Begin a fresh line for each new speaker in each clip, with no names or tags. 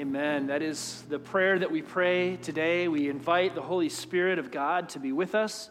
Amen. That is the prayer that we pray today. We invite the Holy Spirit of God to be with us.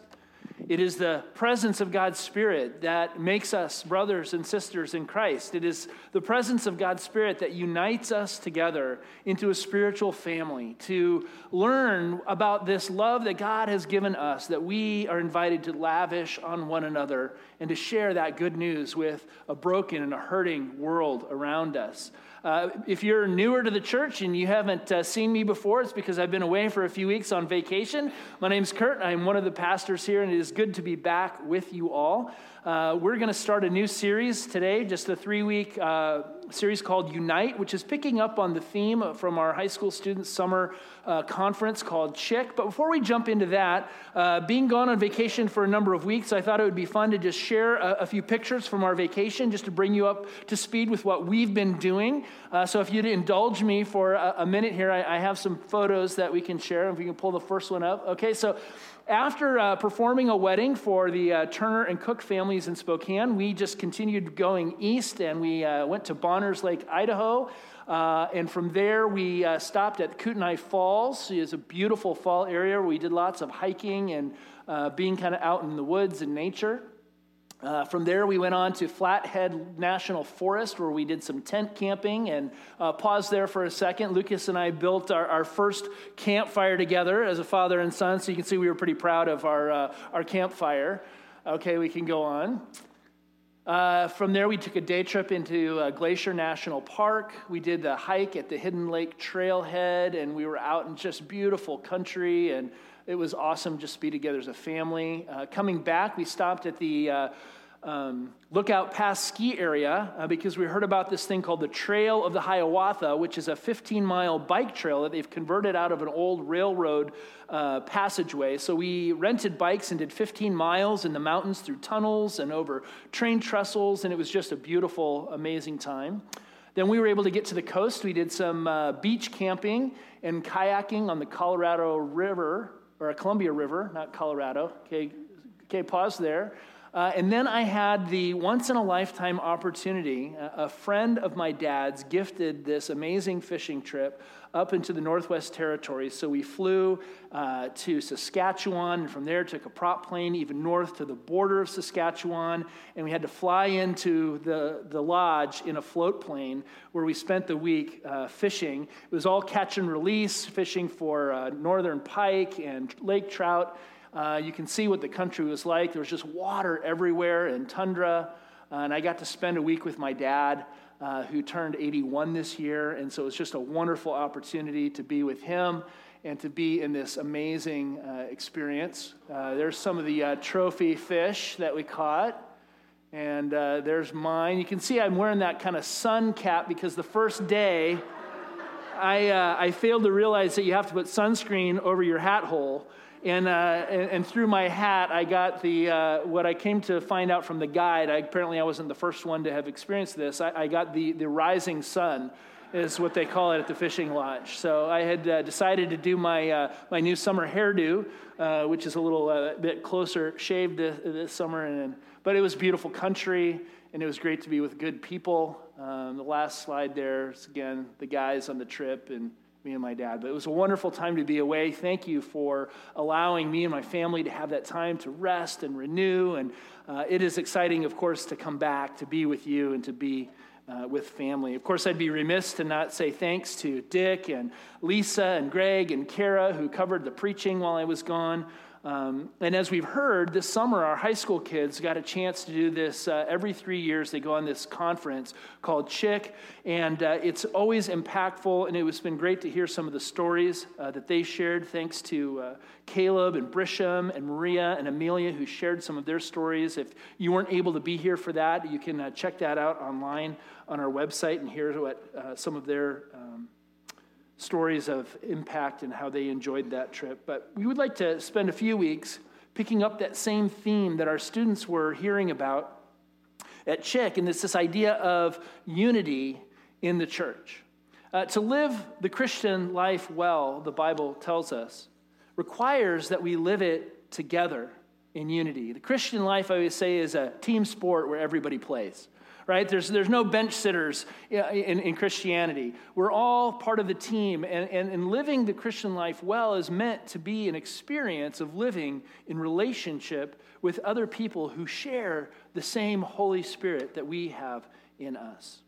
It is the presence of God's Spirit that makes us brothers and sisters in Christ. It is the presence of God's Spirit that unites us together into a spiritual family to learn about this love that God has given us, that we are invited to lavish on one another and to share that good news with a broken and a hurting world around us. Uh, if you're newer to the church and you haven't uh, seen me before, it's because I've been away for a few weeks on vacation. My name's Kurt. I'm one of the pastors here, and it is good to be back with you all. Uh, we're going to start a new series today, just a three week uh, series called Unite, which is picking up on the theme from our high school student summer uh, conference called CHIC. But before we jump into that, uh, being gone on vacation for a number of weeks, I thought it would be fun to just share a, a few pictures from our vacation just to bring you up to speed with what we've been doing. Uh, so if you'd indulge me for a, a minute here, I, I have some photos that we can share. If we can pull the first one up. Okay, so after uh, performing a wedding for the uh, Turner and Cook families in Spokane, we just continued going east and we uh, went to Bonners Lake, Idaho. Uh, and from there, we uh, stopped at Kootenai Falls. It's a beautiful fall area we did lots of hiking and being kind of out in the woods and nature. Uh, from there, we went on to Flathead National Forest, where we did some tent camping and uh, paused there for a second. Lucas and I built our, our, first campfire together as a father and son, so you can see we were pretty proud of our, uh, our campfire. Okay, we can go on. Uh, from there, we took a day trip into uh, Glacier National Park. We did the hike at the Hidden Lake Trailhead, and we were out in just beautiful country and it was awesome just to be together as a family. Uh, coming back, we stopped at the uh, um, Lookout Pass ski area uh, because we heard about this thing called the Trail of the Hiawatha, which is a 15 mile bike trail that they've converted out of an old railroad uh, passageway. So we rented bikes and did 15 miles in the mountains through tunnels and over train trestles, and it was just a beautiful, amazing time. Then we were able to get to the coast. We did some uh, beach camping and kayaking on the Colorado River or a Columbia River, not Colorado. Okay, okay pause there. Uh, and then I had the once in a lifetime opportunity. A, a friend of my dad's gifted this amazing fishing trip up into the Northwest Territories. So we flew uh, to Saskatchewan, and from there took a prop plane even north to the border of Saskatchewan, and we had to fly into the, the lodge in a float plane where we spent the week uh, fishing. It was all catch and release, fishing for uh, northern pike and lake trout. Uh, you can see what the country was like. There was just water everywhere and tundra. Uh, and I got to spend a week with my dad, uh, who turned 81 this year. And so it was just a wonderful opportunity to be with him and to be in this amazing uh, experience. Uh, there's some of the uh, trophy fish that we caught. And there's mine. You can see I'm wearing that kind of sun cap because the first day I, I failed to realize that you have to put sunscreen over your hat hole. And, uh, and, and, through my hat, I got the, uh, what I came to find out from the guide. I, apparently, I wasn't the first one to have experienced this. I, I, got the, the rising sun, is what they call it at the fishing lodge. So I had uh, decided to do my, uh, my new summer hairdo, uh, which is a little uh, bit closer shaved this, this summer. And, but it was beautiful country, and it was great to be with good people. Um, the last slide there is, again, the guys on the trip. and me and my dad. But it was a wonderful time to be away. Thank you for allowing me and my family to have that time to rest and renew. And uh, it is exciting, of course, to come back to be with you and to be uh, with family. Of course, I'd be remiss to not say thanks to Dick and Lisa and Greg and Kara who covered the preaching while I was gone. Um, and as we've heard, this summer, our high school kids got a chance to do this uh, every three years. They go on this conference called CHIC, and uh, it's always impactful. And it has been great to hear some of the stories uh, that they shared, thanks to uh, Caleb and Brisham and Maria and Amelia, who shared some of their stories. If you weren't able to be here for that, you can uh, check that out online on our website and hear what uh, some of their um, stories of impact and how they enjoyed that trip. But we would like to spend a few weeks picking up that same theme that our students were hearing about at CHIC, and it's this idea of unity in the church. Uh, to live the Christian life well, the Bible tells us, requires that we live it together in unity. The Christian life, I always say, is a team sport where everybody plays right? There's, there's no bench sitters in, in Christianity. We're all part of the team, and, and, and living the Christian life well is meant to be an experience of living in relationship with other people who share the same Holy Spirit that we have in us.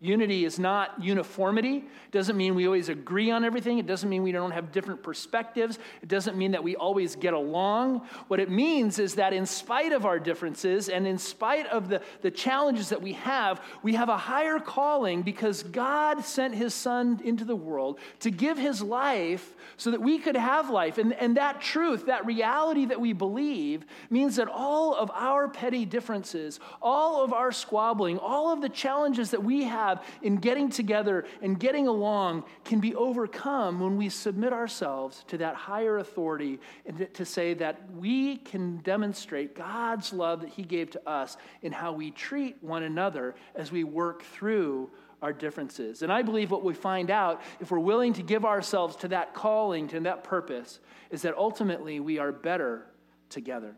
Unity is not uniformity. It doesn't mean we always agree on everything. It doesn't mean we don't have different perspectives. It doesn't mean that we always get along. What it means is that in spite of our differences and in spite of the, the challenges that we have, we have a higher calling because God sent his son into the world to give his life so that we could have life. And, and that truth, that reality that we believe, means that all of our petty differences, all of our squabbling, all of the challenges that we have, have in getting together and getting along can be overcome when we submit ourselves to that higher authority and to say that we can demonstrate God's love that He gave to us in how we treat one another as we work through our differences. And I believe what we find out, if we're willing to give ourselves to that calling, to that purpose, is that ultimately we are better together.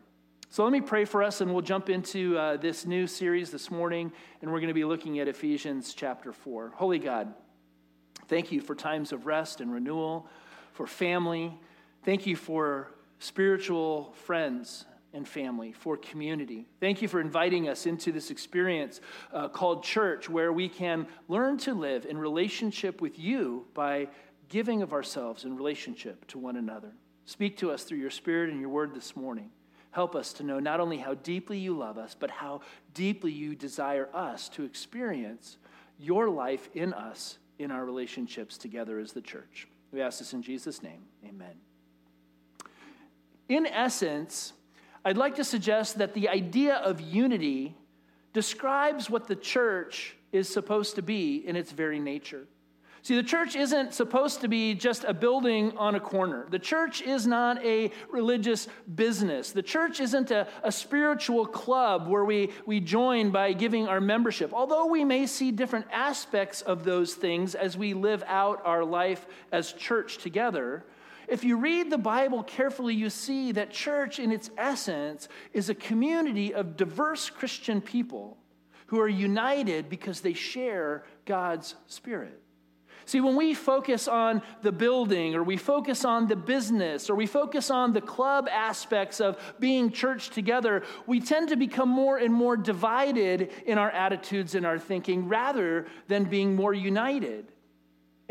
So let me pray for us, and we'll jump into uh, this new series this morning, and we're going to be looking at Ephesians chapter 4. Holy God, thank you for times of rest and renewal, for family. Thank you for spiritual friends and family, for community. Thank you for inviting us into this experience uh, called church, where we can learn to live in relationship with you by giving of ourselves in relationship to one another. Speak to us through your Spirit and your word this morning. Help us to know not only how deeply you love us, but how deeply you desire us to experience your life in us in our relationships together as the church. We ask this in Jesus' name. Amen. In essence, I'd like to suggest that the idea of unity describes what the church is supposed to be in its very nature. See, the church isn't supposed to be just a building on a corner. The church is not a religious business. The church isn't a, a, spiritual club where we, we join by giving our membership. Although we may see different aspects of those things as we live out our life as church together, if you read the Bible carefully, you see that church, in its essence, is a community of diverse Christian people who are united because they share God's Spirit. See, when we focus on the building or we focus on the business or we focus on the club aspects of being church together, we tend to become more and more divided in our attitudes and our thinking rather than being more united.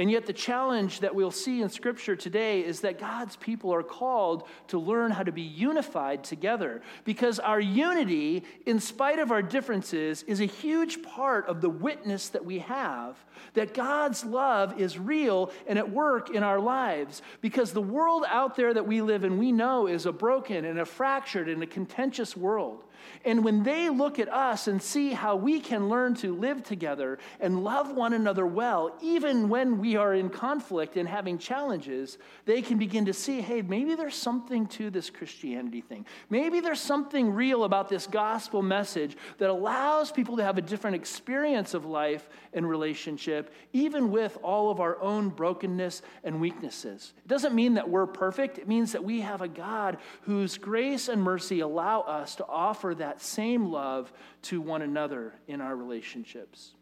And yet, the challenge that we'll see in Scripture today is that God's people are called to learn how to be unified together because our unity, in spite of our differences, is a huge part of the witness that we have that God's love is real and at work in our lives. Because the world out there that we live in, we know is a broken and a fractured and a contentious world. And when they look at us and see how we can learn to live together and love one another well, even when we are in conflict and having challenges, they can begin to see hey, maybe there's something to this Christianity thing. Maybe there's something real about this gospel message that allows people to have a different experience of life and relationship, even with all of our own brokenness and weaknesses. It doesn't mean that we're perfect, it means that we have a God whose grace and mercy allow us to offer that same love to one another in our relationships.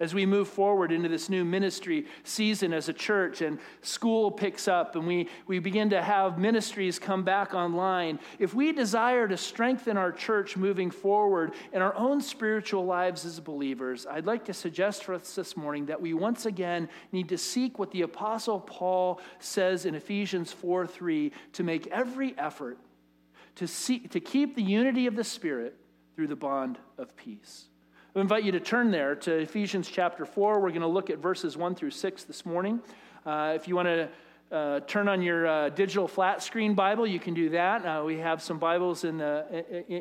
As we move forward into this new ministry season as a church and school picks up and we, we begin to have ministries come back online, if we desire to strengthen our church moving forward in our own spiritual lives as believers, I'd like to suggest for us this morning that we once again need to seek what the Apostle Paul says in Ephesians 4 3 to make every effort to, see, to keep the unity of the Spirit through the bond of peace. I invite you to turn there to Ephesians chapter 4. We're going to look at verses 1 through 6 this morning. Uh, if you want to uh, turn on your uh, digital flat screen Bible, you can do that. Uh, we have some Bibles in the,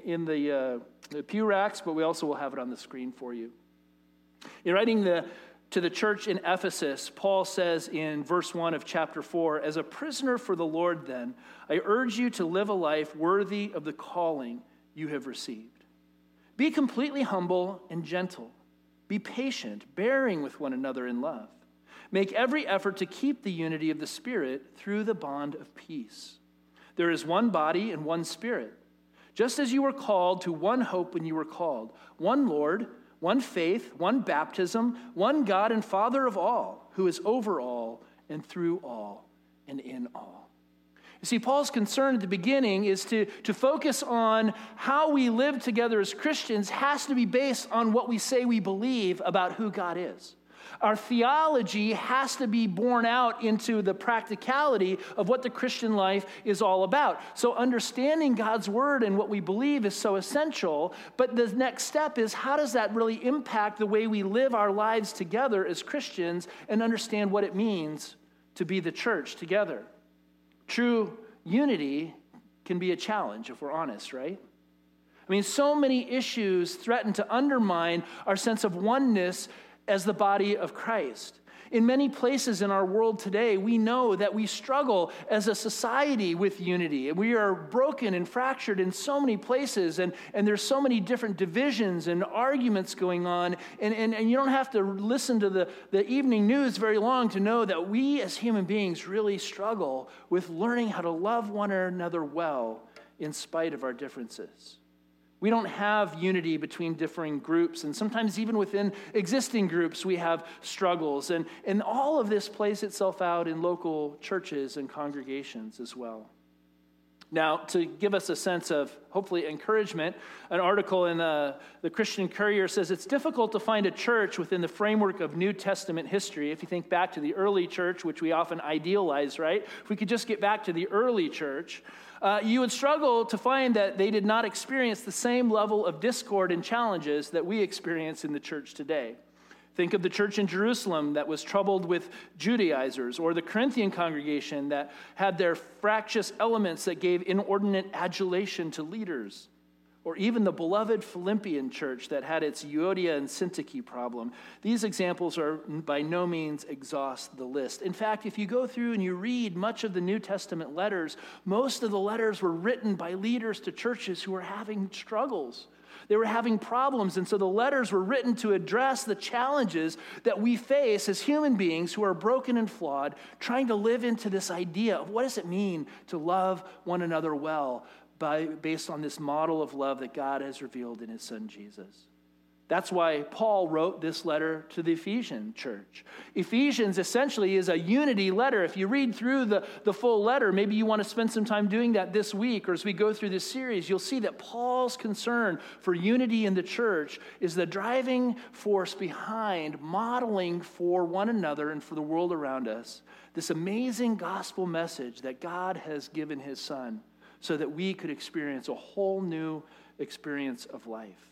in the, uh, the pew racks, but we also will have it on the screen for you. You're writing the, to the church in Ephesus, Paul says in verse 1 of chapter 4 As a prisoner for the Lord, then, I urge you to live a life worthy of the calling you have received. Be completely humble and gentle. Be patient, bearing with one another in love. Make every effort to keep the unity of the Spirit through the bond of peace. There is one body and one Spirit. Just as you were called to one hope when you were called, one Lord, one faith, one baptism, one God and Father of all, who is over all and through all and in all. You see, Paul's concern at the beginning is to, to focus on how we live together as Christians has to be based on what we say we believe about who God is. Our theology has to be borne out into the practicality of what the Christian life is all about. So, understanding God's word and what we believe is so essential. But the next step is how does that really impact the way we live our lives together as Christians and understand what it means to be the church together? True unity can be a challenge if we're honest, right? I mean, so many issues threaten to undermine our sense of oneness as the body of Christ. In many places in our world today, we know that we struggle as a society with unity. We are broken and fractured in so many places, and, and there's so many different divisions and arguments going on. And, and, and you don't have to listen to the, the evening news very long to know that we as human beings really struggle with learning how to love one another well in spite of our differences. We don't have unity between differing groups, and sometimes even within existing groups, we have struggles. And, and all of this plays itself out in local churches and congregations as well. Now, to give us a sense of hopefully encouragement, an article in the, uh, the Christian Courier says it's difficult to find a church within the framework of New Testament history. If you think back to the early church, which we often idealize, right? If we could just get back to the early church, uh, you would struggle to find that they did not experience the same level of discord and challenges that we experience in the church today. Think of the church in Jerusalem that was troubled with Judaizers, or the Corinthian congregation that had their fractious elements that gave inordinate adulation to leaders or even the beloved Philippian church that had its Euodia and Syntyche problem. These examples are by no means exhaust the list. In fact, if you go through and you read much of the New Testament letters, most of the letters were written by leaders to churches who were having struggles. They were having problems, and so the letters were written to address the challenges that we face as human beings who are broken and flawed, trying to live into this idea of what does it mean to love one another well, by, based on this model of love that God has revealed in his son Jesus. That's why Paul wrote this letter to the Ephesian church. Ephesians essentially is a unity letter. If you read through the, the full letter, maybe you want to spend some time doing that this week or as we go through this series, you'll see that Paul's concern for unity in the church is the driving force behind modeling for one another and for the world around us this amazing gospel message that God has given his son so that we could experience a whole new experience of life.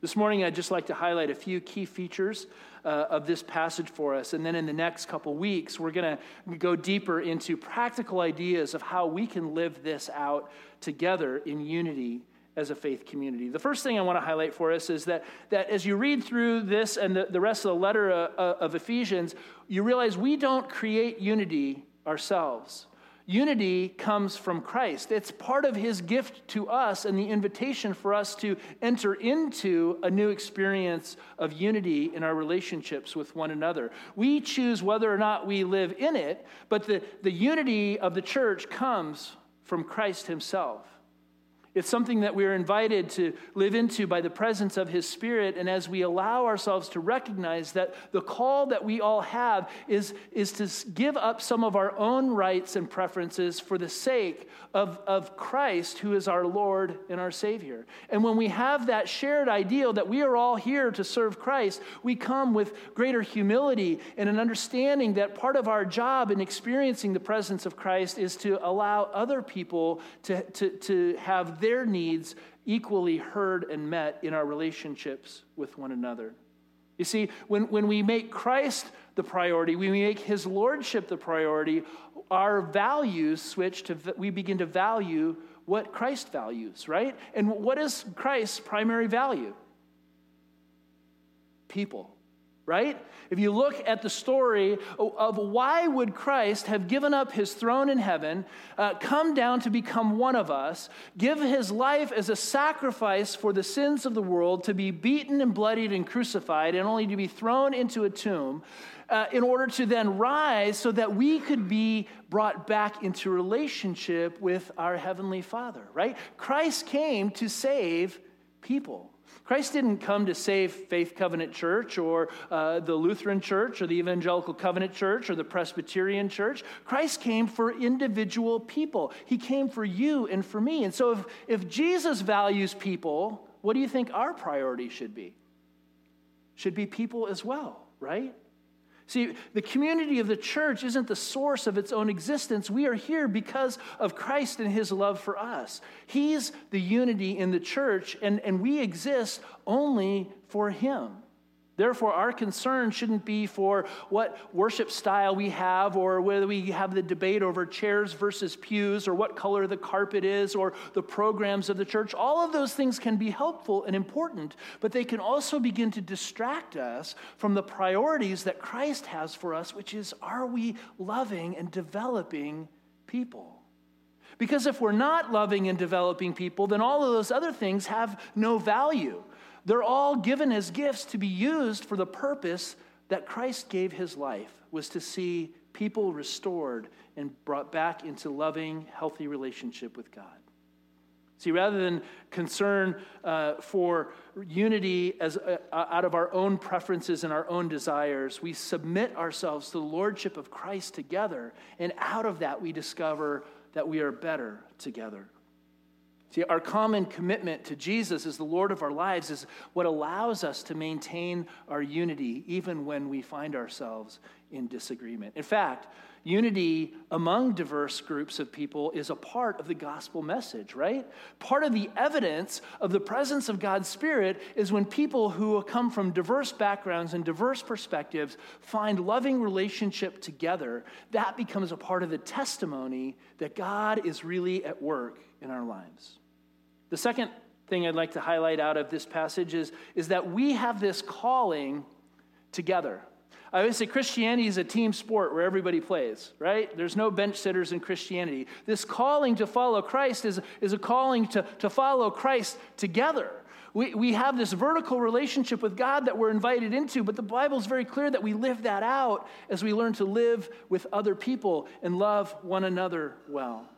This morning, I'd just like to highlight a few key features uh, of this passage for us. And then in the next couple weeks, we're going to go deeper into practical ideas of how we can live this out together in unity as a faith community. The first thing I want to highlight for us is that, that as you read through this and the, the rest of the letter uh, uh of Ephesians, you realize we don't create unity ourselves. Unity comes from Christ. It's part of his gift to us and the invitation for us to enter into a new experience of unity in our relationships with one another. We choose whether or not we live in it, but the, the unity of the church comes from Christ himself. It's something that we're invited to live into by the presence of His Spirit. And as we allow ourselves to recognize that the call that we all have is, is to give up some of our own rights and preferences for the sake of, of Christ, who is our Lord and our Savior. And when we have that shared ideal that we are all here to serve Christ, we come with greater humility and an understanding that part of our job in experiencing the presence of Christ is to allow other people to, to, to have their needs equally heard and met in our relationships with one another. You see, when, when we make Christ the priority, we make his lordship the priority, our values switch to, we begin to value what Christ values, right? And what is Christ's primary value? People right? If you look at the story of why would Christ have given up his throne in heaven, uh, come down to become one of us, give his life as a sacrifice for the sins of the world, to be beaten and bloodied and crucified, and only to be thrown into a tomb, uh, in order to then rise so that we could be brought back into relationship with our Heavenly Father, right? Christ came to save people. Christ didn't come to save Faith Covenant Church or uh, the Lutheran Church or the Evangelical Covenant Church or the Presbyterian Church. Christ came for individual people. He came for you and for me. And so if, if Jesus values people, what do you think our priority should be? Should be people as well, right? See, the community of the church isn't the source of its own existence. We are here because of Christ and his love for us. He's the unity in the church, and, and we exist only for him. Therefore, our concern shouldn't be for what worship style we have, or whether we have the debate over chairs versus pews, or what color the carpet is, or the programs of the church. All of those things can be helpful and important, but they can also begin to distract us from the priorities that Christ has for us, which is are we loving and developing people? Because if we're not loving and developing people, then all of those other things have no value. They're all given as gifts to be used for the purpose that Christ gave his life, was to see people restored and brought back into loving, healthy relationship with God. See, rather than concern uh, for unity as, uh, out of our own preferences and our own desires, we submit ourselves to the lordship of Christ together, and out of that we discover that we are better together. See, our common commitment to Jesus as the Lord of our lives is what allows us to maintain our unity even when we find ourselves in disagreement. In fact, unity among diverse groups of people is a part of the gospel message, right? Part of the evidence of the presence of God's Spirit is when people who come from diverse backgrounds and diverse perspectives find loving relationship together. That becomes a part of the testimony that God is really at work in our lives. The second thing I'd like to highlight out of this passage is, is that we have this calling together. I always say Christianity is a team sport where everybody plays, right? There's no bench sitters in Christianity. This calling to follow Christ is, is a calling to, to follow Christ together. We, we have this vertical relationship with God that we're invited into, but the Bible is very clear that we live that out as we learn to live with other people and love one another well.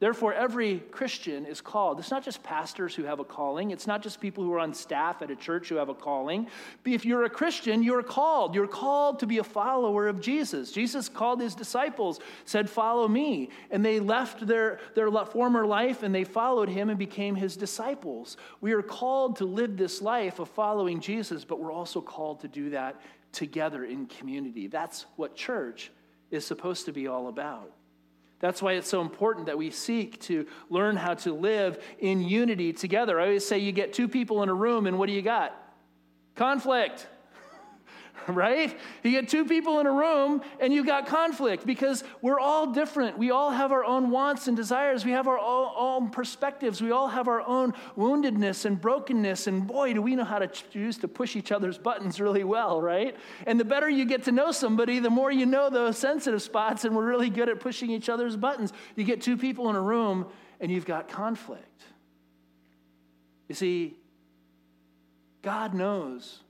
Therefore, every Christian is called. It's not just pastors who have a calling. It's not just people who are on staff at a church who have a calling. If you're a Christian, you're called. You're called to be a follower of Jesus. Jesus called his disciples, said, Follow me. And they left their, their former life and they followed him and became his disciples. We are called to live this life of following Jesus, but we're also called to do that together in community. That's what church is supposed to be all about. That's why it's so important that we seek to learn how to live in unity together. I always say you get two people in a room, and what do you got? Conflict. right? You get two people in a room and you got conflict because we're all different. We all have our own wants and desires. We have our own perspectives. We all have our own woundedness and brokenness. And boy, do we know how to choose to push each other's buttons really well, right? And the better you get to know somebody, the more you know those sensitive spots, and we're really good at pushing each other's buttons. You get two people in a room and you've got conflict. You see, God knows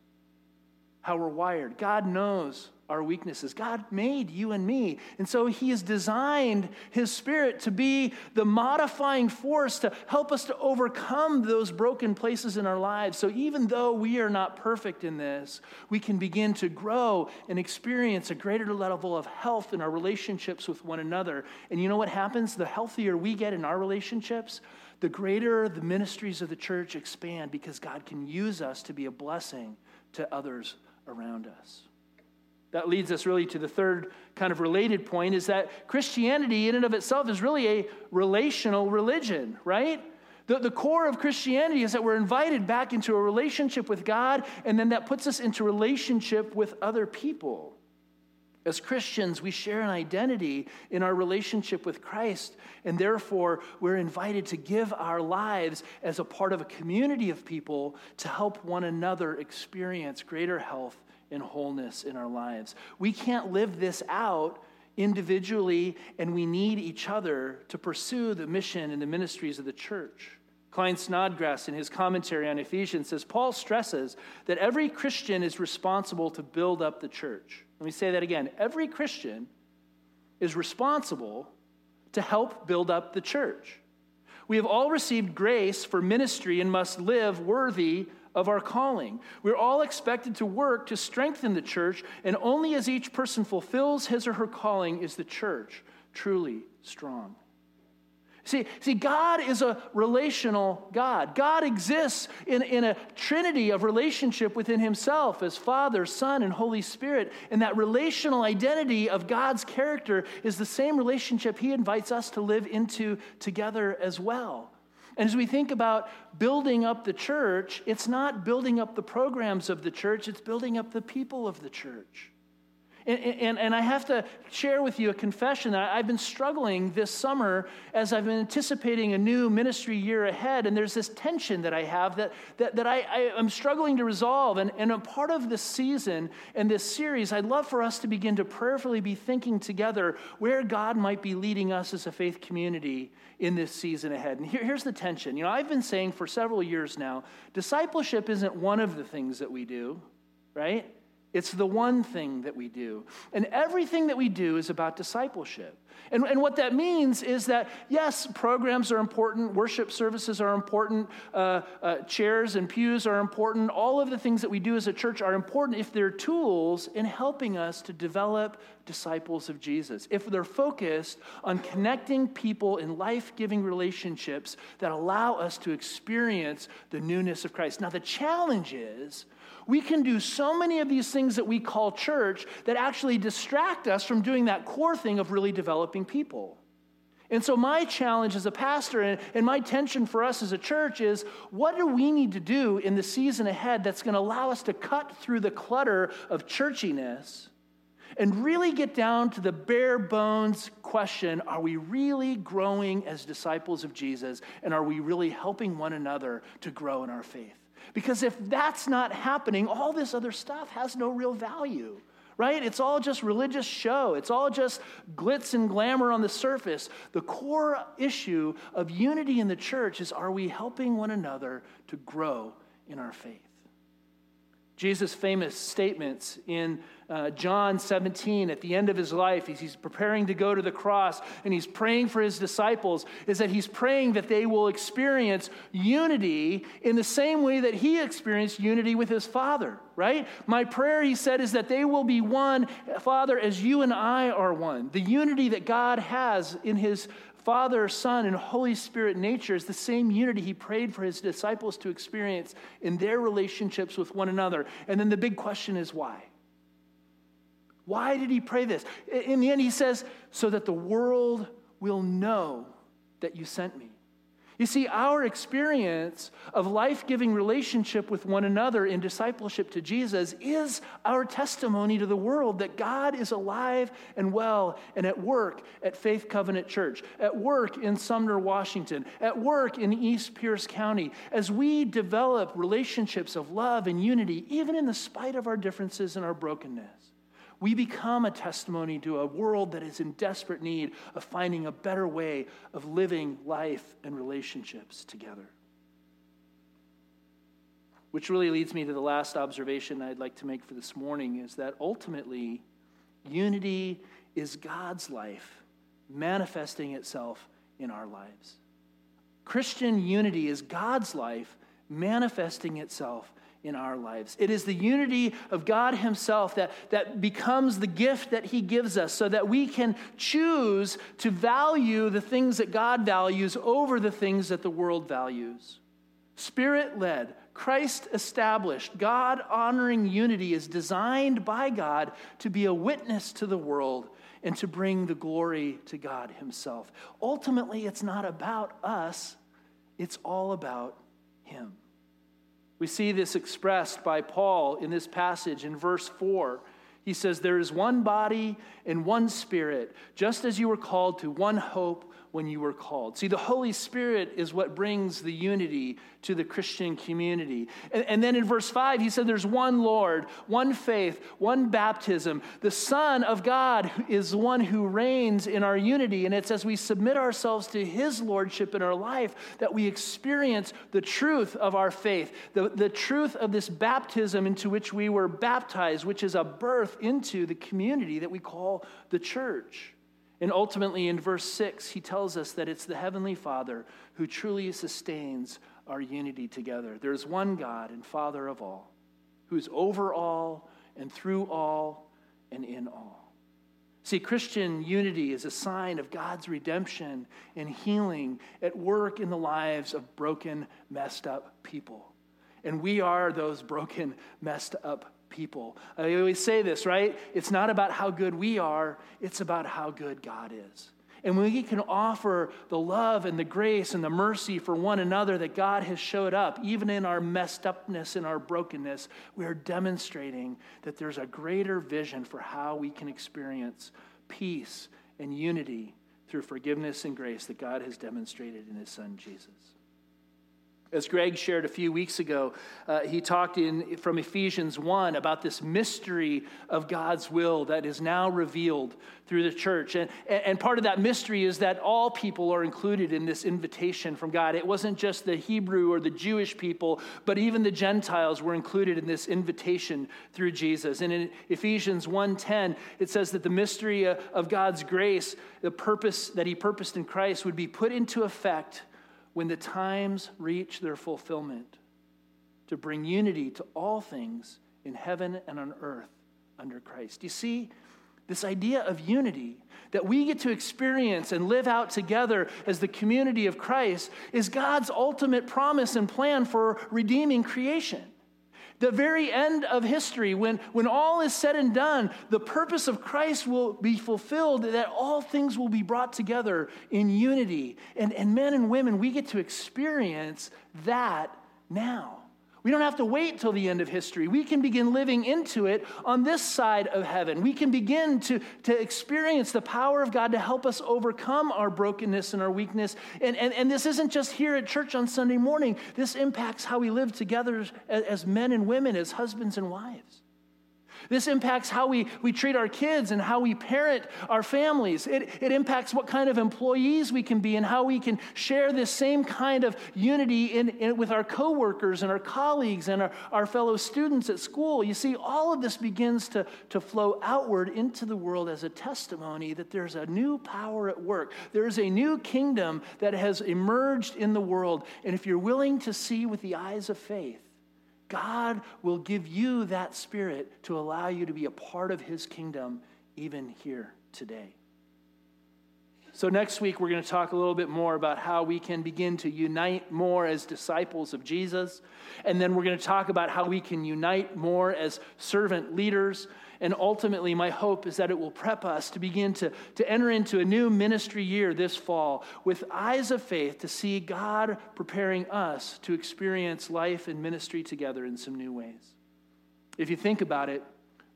how we're wired. God knows our weaknesses. God made you and me. And so He has designed His Spirit to be the modifying force to help us to overcome those broken places in our lives. So even though we are not perfect in this, we can begin to grow and experience a greater level of health in our relationships with one another. And you know what happens? The healthier we get in our relationships, the greater the ministries of the church expand because God can use us to be a blessing to others around us. That leads us really to the third kind of related point is that Christianity, in and of itself, is really a relational religion, right? The, the core of Christianity is that we're invited back into a relationship with God, and then that puts us into relationship with other people. As Christians, we share an identity in our relationship with Christ, and therefore we're invited to give our lives as a part of a community of people to help one another experience greater health and wholeness in our lives. We can't live this out individually, and we need each other to pursue the mission and the ministries of the church. Klyne Snodgrass, in his commentary on Ephesians, says Paul stresses that every Christian is responsible to build up the church. Let me say that again. Every Christian is responsible to help build up the church. We have all received grace for ministry and must live worthy of our calling. We're all expected to work to strengthen the church, and only as each person fulfills his or her calling is the church truly strong. See, see, God is a relational God. God exists in, in a trinity of relationship within Himself as Father, Son, and Holy Spirit. And that relational identity of God's character is the same relationship He invites us to live into together as well. And as we think about building up the church, it's not building up the programs of the church, it's building up the people of the church. And, and, and, I have to share with you a confession that I've been struggling this summer as I've been anticipating a new ministry year ahead. And there's this tension that I have that, that, that I, I, am struggling to resolve. And, and a part of this season and this series, I'd love for us to begin to prayerfully be thinking together where God might be leading us as a faith community in this season ahead. And here, here's the tension. You know, I've been saying for several years now discipleship isn't one of the things that we do, right? It's the one thing that we do. And everything that we do is about discipleship. And, and what that means is that, yes, programs are important, worship services are important, uh, uh, chairs and pews are important. All of the things that we do as a church are important if they're tools in helping us to develop disciples of Jesus. If they're focused on connecting people in life giving relationships that allow us to experience the newness of Christ. Now, the challenge is, we can do so many of these things that we call church that actually distract us from doing that core thing of really developing people. And so, my challenge as a pastor and, and my tension for us as a church is what do we need to do in the season ahead that's going to allow us to cut through the clutter of churchiness and really get down to the bare bones question are we really growing as disciples of Jesus? And are we really helping one another to grow in our faith? Because if that's not happening, all this other stuff has no real value, right? It's all just religious show, it's all just glitz and glamour on the surface. The core issue of unity in the church is are we helping one another to grow in our faith? Jesus' famous statements in uh, John 17 at the end of his life, he's, he's preparing to go to the cross and he's praying for his disciples, is that he's praying that they will experience unity in the same way that he experienced unity with his Father, right? My prayer, he said, is that they will be one, Father, as you and I are one. The unity that God has in his Father, Son, and Holy Spirit nature is the same unity he prayed for his disciples to experience in their relationships with one another. And then the big question is why? Why did he pray this? In the end, he says, so that the world will know that you sent me. You see, our experience of life giving relationship with one another in discipleship to Jesus is our testimony to the world that God is alive and well and at work at Faith Covenant Church, at work in Sumner, Washington, at work in East Pierce County, as we develop relationships of love and unity, even in the spite of our differences and our brokenness we become a testimony to a world that is in desperate need of finding a better way of living life and relationships together. Which really leads me to the last observation I'd like to make for this morning is that ultimately, unity is God's life manifesting itself in our lives. Christian unity is God's life manifesting itself in our lives. It is the unity of God Himself that, that becomes the gift that He gives us so that we can choose to value the things that God values over the things that the world values. Spirit led, Christ established, God honoring unity is designed by God to be a witness to the world and to bring the glory to God Himself. Ultimately, it's not about us, it's all about Him. We see this expressed by Paul in this passage in verse 4. He says, There is one body and one spirit, just as you were called to one hope when you were called. See, the Holy Spirit is what brings the unity to the Christian community. And, and, then in verse 5, he said, There's one Lord, one faith, one baptism. The Son of God is the one who reigns in our unity. And it's as we submit ourselves to his lordship in our life that we experience the truth of our faith, the, the truth of this baptism into which we were baptized, which is a birth into the community that we call the church. And ultimately, in verse 6, he tells us that it's the Heavenly Father who truly sustains our unity together. There's one God and Father of all, who's over all and through all and in all. See, Christian unity is a sign of God's redemption and healing at work in the lives of broken, messed up people. And we are those broken, messed up people. Uh, I always say this, right? It's not about how good we are, it's about how good God is. And when we can offer the love and the grace and the mercy for one another that God has showed up, even in our messed upness and our brokenness, we are demonstrating that there's a greater vision for how we can experience peace and unity through forgiveness and grace that God has demonstrated in His Son, Jesus. As Greg shared a few weeks ago, uh, he talked in, from Ephesians 1 about this mystery of God's will that is now revealed through the church. And, and part of that mystery is that all people are included in this invitation from God. It wasn't just the Hebrew or the Jewish people, but even the Gentiles were included in this invitation through Jesus. And in Ephesians 1:10, it says that the mystery of God's grace, the purpose that he purposed in Christ would be put into effect when the times reach their fulfillment, to bring unity to all things in heaven and on earth under Christ. You see, this idea of unity that we get to experience and live out together as the community of Christ is God's ultimate promise and plan for redeeming creation. The very end of history, when, when all is said and done, the purpose of Christ will be fulfilled, that all things will be brought together in unity. And, and men and women, we get to experience that now. We don't have to wait till the end of history. We can begin living into it on this side of heaven. We can begin to, to experience the power of God to help us overcome our brokenness and our weakness. And, and, and this isn't just here at church on Sunday morning, this impacts how we live together as, as men and women, as husbands and wives. This impacts how we, we treat our kids and how we parent our families. It, it impacts what kind of employees we can be and how we can share this same kind of unity in, in, with our coworkers and our colleagues and our, our fellow students at school. You see, all of this begins to, to flow outward into the world as a testimony that there's a new power at work. There's a new kingdom that has emerged in the world. And if you're willing to see with the eyes of faith, God will give you that spirit to allow you to be a part of his kingdom even here today. So, next week, we're going to talk a little bit more about how we can begin to unite more as disciples of Jesus. And then we're going to talk about how we can unite more as servant leaders. And ultimately, my hope is that it will prep us to begin to, to enter into a new ministry year this fall with eyes of faith to see God preparing us to experience life and ministry together in some new ways. If you think about it,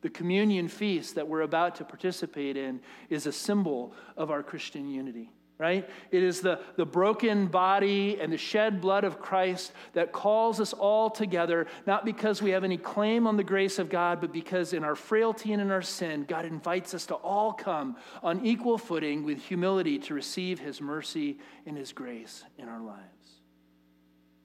the communion feast that we're about to participate in is a symbol of our Christian unity right? It is the, the broken body and the shed blood of Christ that calls us all together, not because we have any claim on the grace of God, but because in our frailty and in our sin, God invites us to all come on equal footing with humility to receive his mercy and his grace in our lives.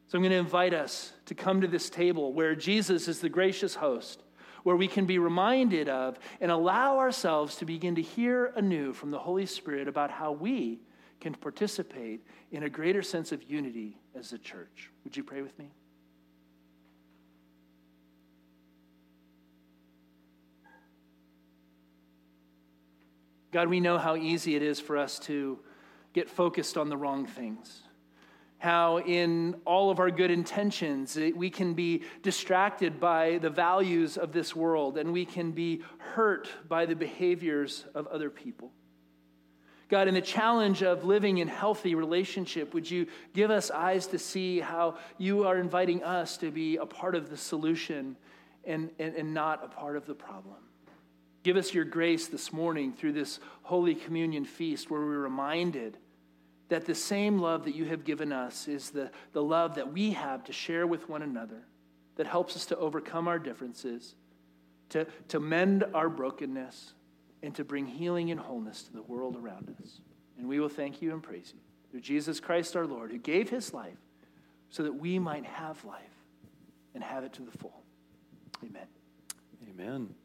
So I'm going to invite us to come to this table where Jesus is the gracious host where we can be reminded of and allow ourselves to begin to hear anew from the Holy Spirit about how we can participate in a greater sense of unity as a church. Would you pray with me? God, we know how easy it is for us to get focused on the wrong things. How, in all of our good intentions, we can be distracted by the values of this world and we can be hurt by the behaviors of other people. God, in the challenge of living in healthy relationship, would you give us eyes to see how you are inviting us to be a part of the solution and, and, and not a part of the problem? Give us your grace this morning through this Holy Communion feast where we're reminded that the same love that you have given us is the, the love that we have to share with one another that helps us to overcome our differences, to, to mend our brokenness and to bring healing and wholeness to the world around us. And we will thank you and praise you through Jesus Christ our Lord, who gave his life so that we might have life and have it to the full. Amen.
Amen.